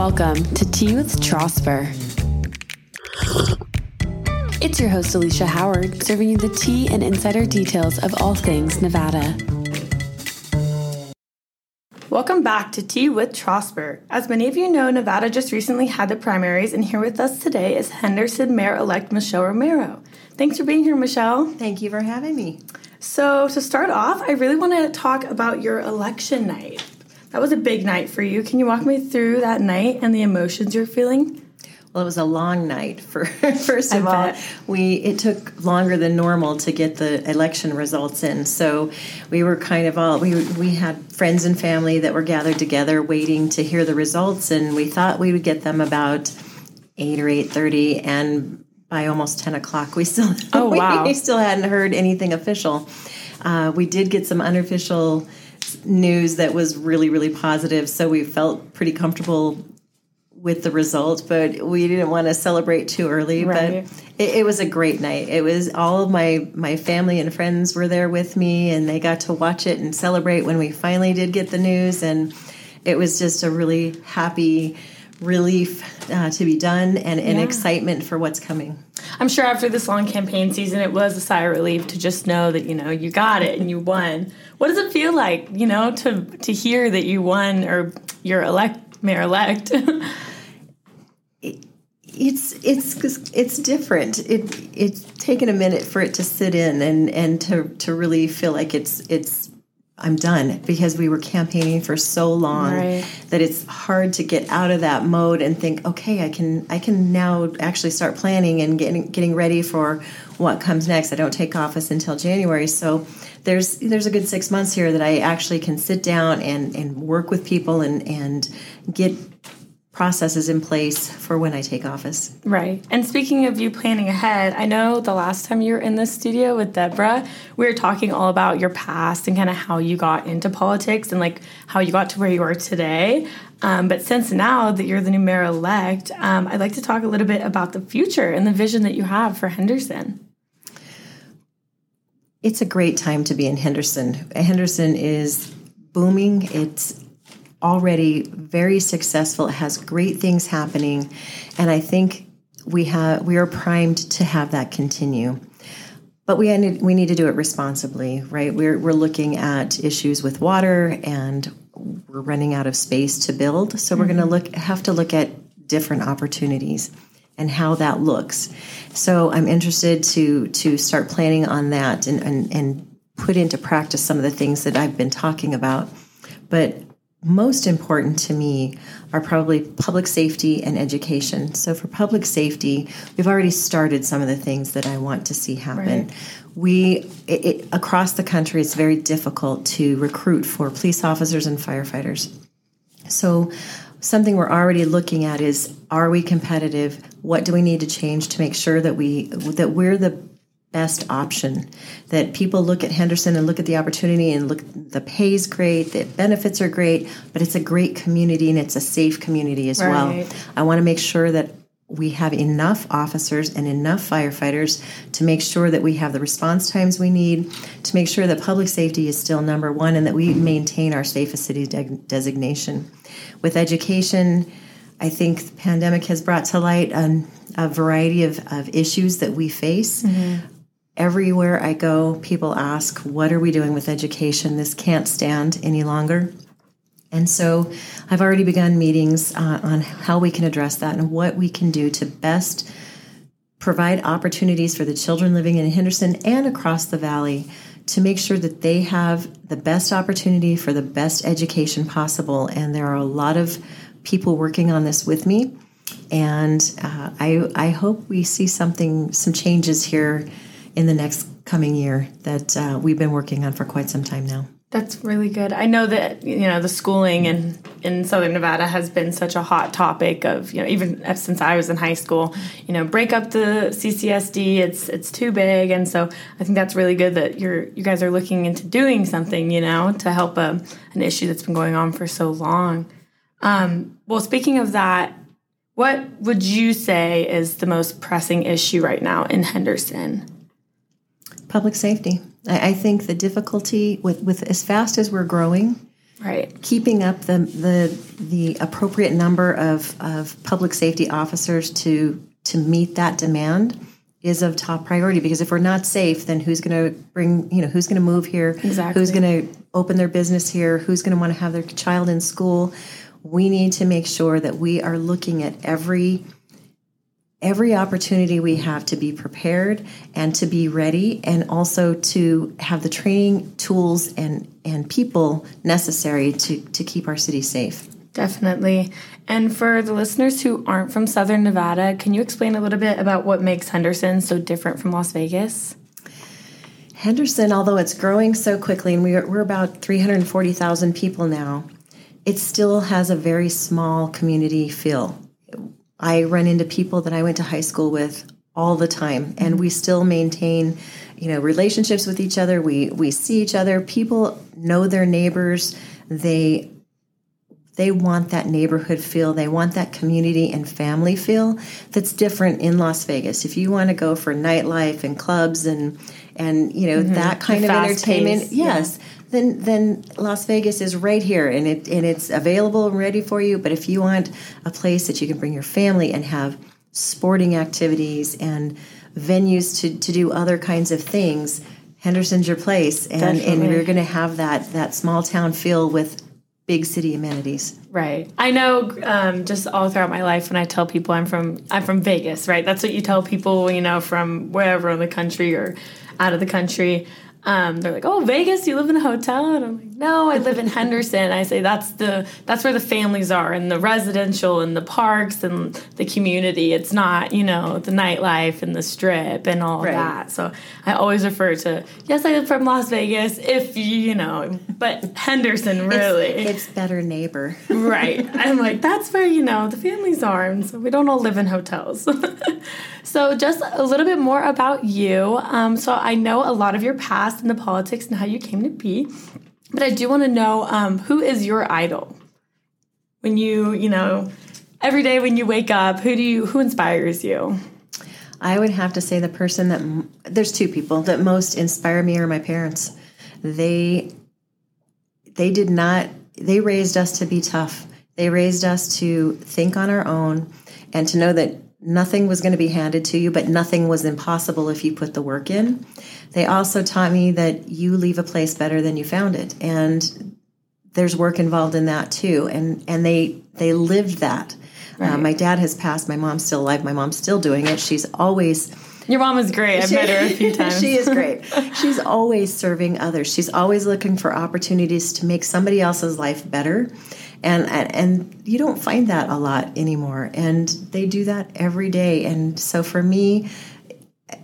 Welcome to Tea with Trosper. It's your host, Alicia Howard, serving you the tea and insider details of all things Nevada. Welcome back to Tea with Trosper. As many of you know, Nevada just recently had the primaries, and here with us today is Henderson Mayor elect Michelle Romero. Thanks for being here, Michelle. Thank you for having me. So, to start off, I really want to talk about your election night. That was a big night for you. Can you walk me through that night and the emotions you're feeling? Well, it was a long night. For first of all, we it took longer than normal to get the election results in. So we were kind of all we we had friends and family that were gathered together waiting to hear the results, and we thought we would get them about eight or eight thirty, and by almost ten o'clock, we still Oh, wow. we still hadn't heard anything official. Uh, we did get some unofficial news that was really really positive, so we felt pretty comfortable with the result, but we didn't want to celebrate too early. Right. But it, it was a great night. It was all of my my family and friends were there with me, and they got to watch it and celebrate when we finally did get the news. And it was just a really happy relief uh, to be done and an Yeah. excitement for what's coming. I'm sure after this long campaign season, it was a sigh of relief to just know that you know you got it and you won. What does it feel like, you know, to to hear that you won or you're elect mayor elect? it's it's it's different. It it's taken a minute for it to sit in and and to to really feel like it's it's I'm done because we were campaigning for so long Right. that it's hard to get out of that mode and think, okay, I can I can now actually start planning and getting getting ready for what comes next. I don't take office until January, so there's there's a good six months here that I actually can sit down and and work with people and and get processes in place for when I take office. Right. And speaking of you planning ahead, I know the last time you were in this studio with Deborah, we were talking all about your past and kind of how you got into politics and like how you got to where you are today. Um, but since now that you're the new mayor elect, um, I'd like to talk a little bit about the future and the vision that you have for Henderson. It's a great time to be in Henderson. Henderson is booming. It's already very successful. It has great things happening, and I think we have we are primed to have that continue. But we need, we need to do it responsibly, right? We're we're looking at issues with water, and we're running out of space to build. So we're going to mm-hmm. look have to look at different opportunities and how that looks. So I'm interested to to start planning on that and and, and put into practice some of the things that I've been talking about. But most important to me are probably public safety and education. So for public safety, we've already started some of the things that I want to see happen. Right. We it, it, across the country, it's very difficult to recruit for police officers and firefighters. So, something we're already looking at is: Are we competitive? What do we need to change to make sure that we that we're the best option? That people look at Henderson and look at the opportunity and look. The pay's great, the benefits are great, but it's a great community and it's a safe community as Right. well. I want to make sure that we have enough officers and enough firefighters to make sure that we have the response times we need, to make sure that public safety is still number one, and that we maintain our safest city de- designation. With education, I think the pandemic has brought to light um, a variety of, of issues that we face. Everywhere I go, people ask, What are we doing with education? This can't stand any longer. And so I've already begun meetings uh, on how we can address that and what we can do to best provide opportunities for the children living in Henderson and across the valley to make sure that they have the best opportunity for the best education possible. And there are a lot of people working on this with me. And uh, I, I hope we see something, some changes here in the next coming year that uh, we've been working on for quite some time now. That's really good. I know that you know the schooling in in Southern Nevada has been such a hot topic of you know even since I was in high school. You know, break up the CCSD. It's it's too big, and so I think that's really good that you're you guys are looking into doing something. You know, to help a, an issue that's been going on for so long. Um, well, speaking of that, what would you say is the most pressing issue right now in Henderson? Public safety. I, I think the difficulty with, with as fast as we're growing, Right. Keeping up the the the appropriate number of, of public safety officers to to meet that demand is of top priority because if we're not safe, then who's going to bring, you know, who's going to move here? Exactly. Who's going to open their business here? Who's going to want to have their child in school? We need to make sure that we are looking at every every opportunity we have to be prepared and to be ready and also to have the training tools and and people necessary to to keep our city safe Definitely. And for the listeners who aren't from Southern Nevada, can you explain a little bit about what makes Henderson so different from Las Vegas? henderson although it's growing so quickly and we're, we're about 340000 people now it still has a very small community feel I run into people that I went to high school with all the time, and we still maintain, you know, relationships with each other. We we see each other. People know their neighbors. They they want that neighborhood feel. They want that community and family feel that's different in Las Vegas. If you want to go for nightlife and clubs and and you know mm-hmm. that kind The of entertainment, pace, yes, then then Las Vegas is right here and it and it's available and ready for you. But if you want a place that you can bring your family and have sporting activities and venues to, to do other kinds of things, Henderson's your place. And and we're gonna have that that small town feel with big city amenities. Right. I know um, just all throughout my life when I tell people I'm from I'm from Vegas, right? That's what you tell people, you know, from wherever in the country or out of the country. Um, they're like, "Oh, Vegas? You live in a hotel?" And I'm like, "No, I live in Henderson." I say that's the that's where the families are, and the residential, and the parks, and the community. It's not, you know, the nightlife and the strip and all Right. that. So I always refer to, yes, I live from Las Vegas, if you, you know, but Henderson really. It's better neighbor. Right. I'm like, that's where, you know, the families are. And so we don't all live in hotels. so, just a little bit more about you. Um, so, I know a lot of your past in the politics and how you came to be, but I do want to know um, who is your idol? When you, you know, every day when you wake up, who do you, who inspires you? I would have to say the person that there's two people that most inspire me are my parents. They they did not they raised us to be tough. They raised us to think on our own and to know that nothing was going to be handed to you, but nothing was impossible if you put the work in. They also taught me that you leave a place better than you found it. And there's work involved in that too. And and they they lived that. Uh, my dad has passed. My mom's still alive. My mom's still doing it. She's always Your mom is great. I've met her a few times. she is great. She's always serving others. She's always looking for opportunities to make somebody else's life better. And, and and you don't find that a lot anymore. And they do that every day. And so for me,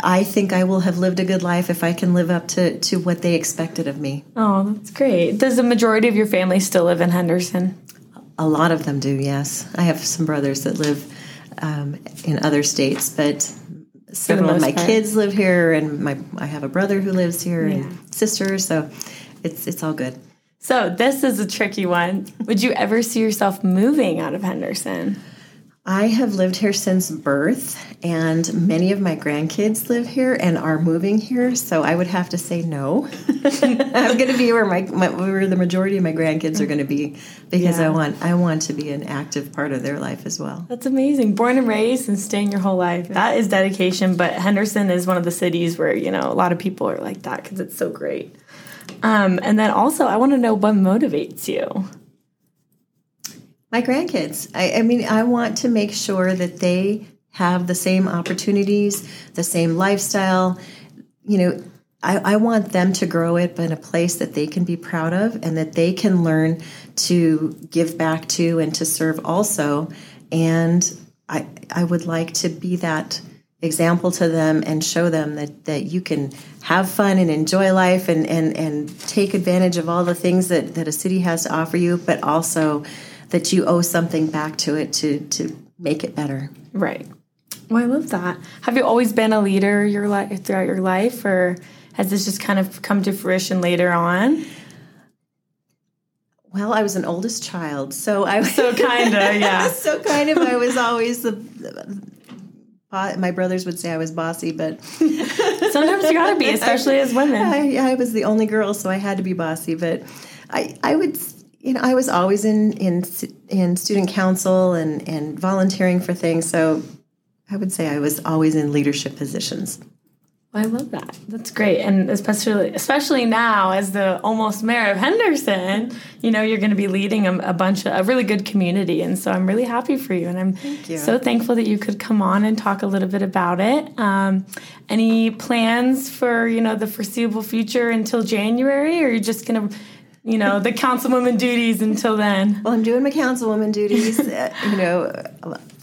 I think I will have lived a good life if I can live up to, to what they expected of me. Oh, that's great. Does the majority of your family still live in Henderson? A lot of them do, yes. I have some brothers that live um, in other states, but several of my part. kids live here, and my I have a brother who lives here Yeah. and sisters, so it's it's all good. So this is a tricky one. Would you ever see yourself moving out of Henderson? I have lived here since birth, and many of my grandkids live here and are moving here. So I would have to say no. I'm going to be where my, my where the majority of my grandkids are going to be because I want I want to be an active part of their life as well. That's amazing. Born and raised and staying your whole life. That is dedication. But Henderson is one of the cities where you know a lot of people are like that because it's so great. Um, and then also, I want to know what motivates you. My grandkids. I, I mean, I want to make sure that they have the same opportunities, the same lifestyle. You know, I, I want them to grow up in a place that they can be proud of and that they can learn to give back to and to serve also. And I, I would like to be that example to them and show them that, that you can have fun and enjoy life and, and, and take advantage of all the things that, that a city has to offer you, but also that you owe something back to it to, to make it better. Right. Well, I love that. Have you always been a leader your life throughout your life, or has this just kind of come to fruition later on? Well, I was an oldest child, so I was So kinda, yeah. so kind of I was always the. My brothers would say I was bossy, but Sometimes you gotta be, especially as women. I, I was the only girl, so I had to be bossy. But I, I would, you know, I was always in in in student council and and volunteering for things. So I would say I was always in leadership positions. I love that. That's great, and especially especially now as the almost mayor of Henderson, you know you're going to be leading a, a, bunch of a really good community, and so I'm really happy for you, and I'm you. so thankful that you could come on and talk a little bit about it. Um, any plans for you know the foreseeable future until January, or you're you just going to you know the councilwoman duties until then? Well, I'm doing my councilwoman duties. uh, you know,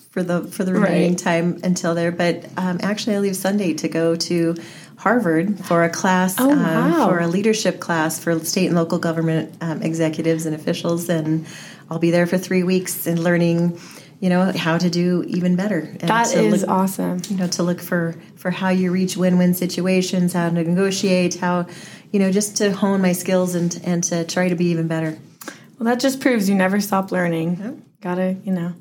for the for the remaining right. time until there. But um, actually, I leave Sunday to go to Harvard for a class oh, um, wow. for a leadership class for state and local government um, executives and officials, and I'll be there for three weeks and learning. You know how to do even better. And that is look, awesome. You know to look for for how you reach win-win situations, how to negotiate, how you know just to hone my skills and and to try to be even better. Well, that just proves you never stop learning. Gotta, you know,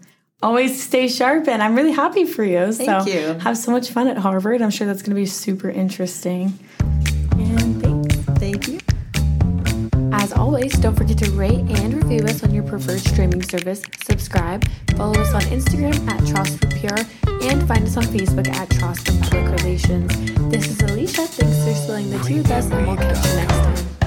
always stay sharp and I'm really happy for you. Thank so you. have so much fun at Harvard. I'm sure that's going to be super interesting. And thanks. Thank you. As always, don't forget to rate and review us on your preferred streaming service. Subscribe, follow us on Instagram at Trosper PR, and find us on Facebook at Trosper Public Relations. This is Alicia. Thanks for spilling the tea with us, and we'll catch you next time.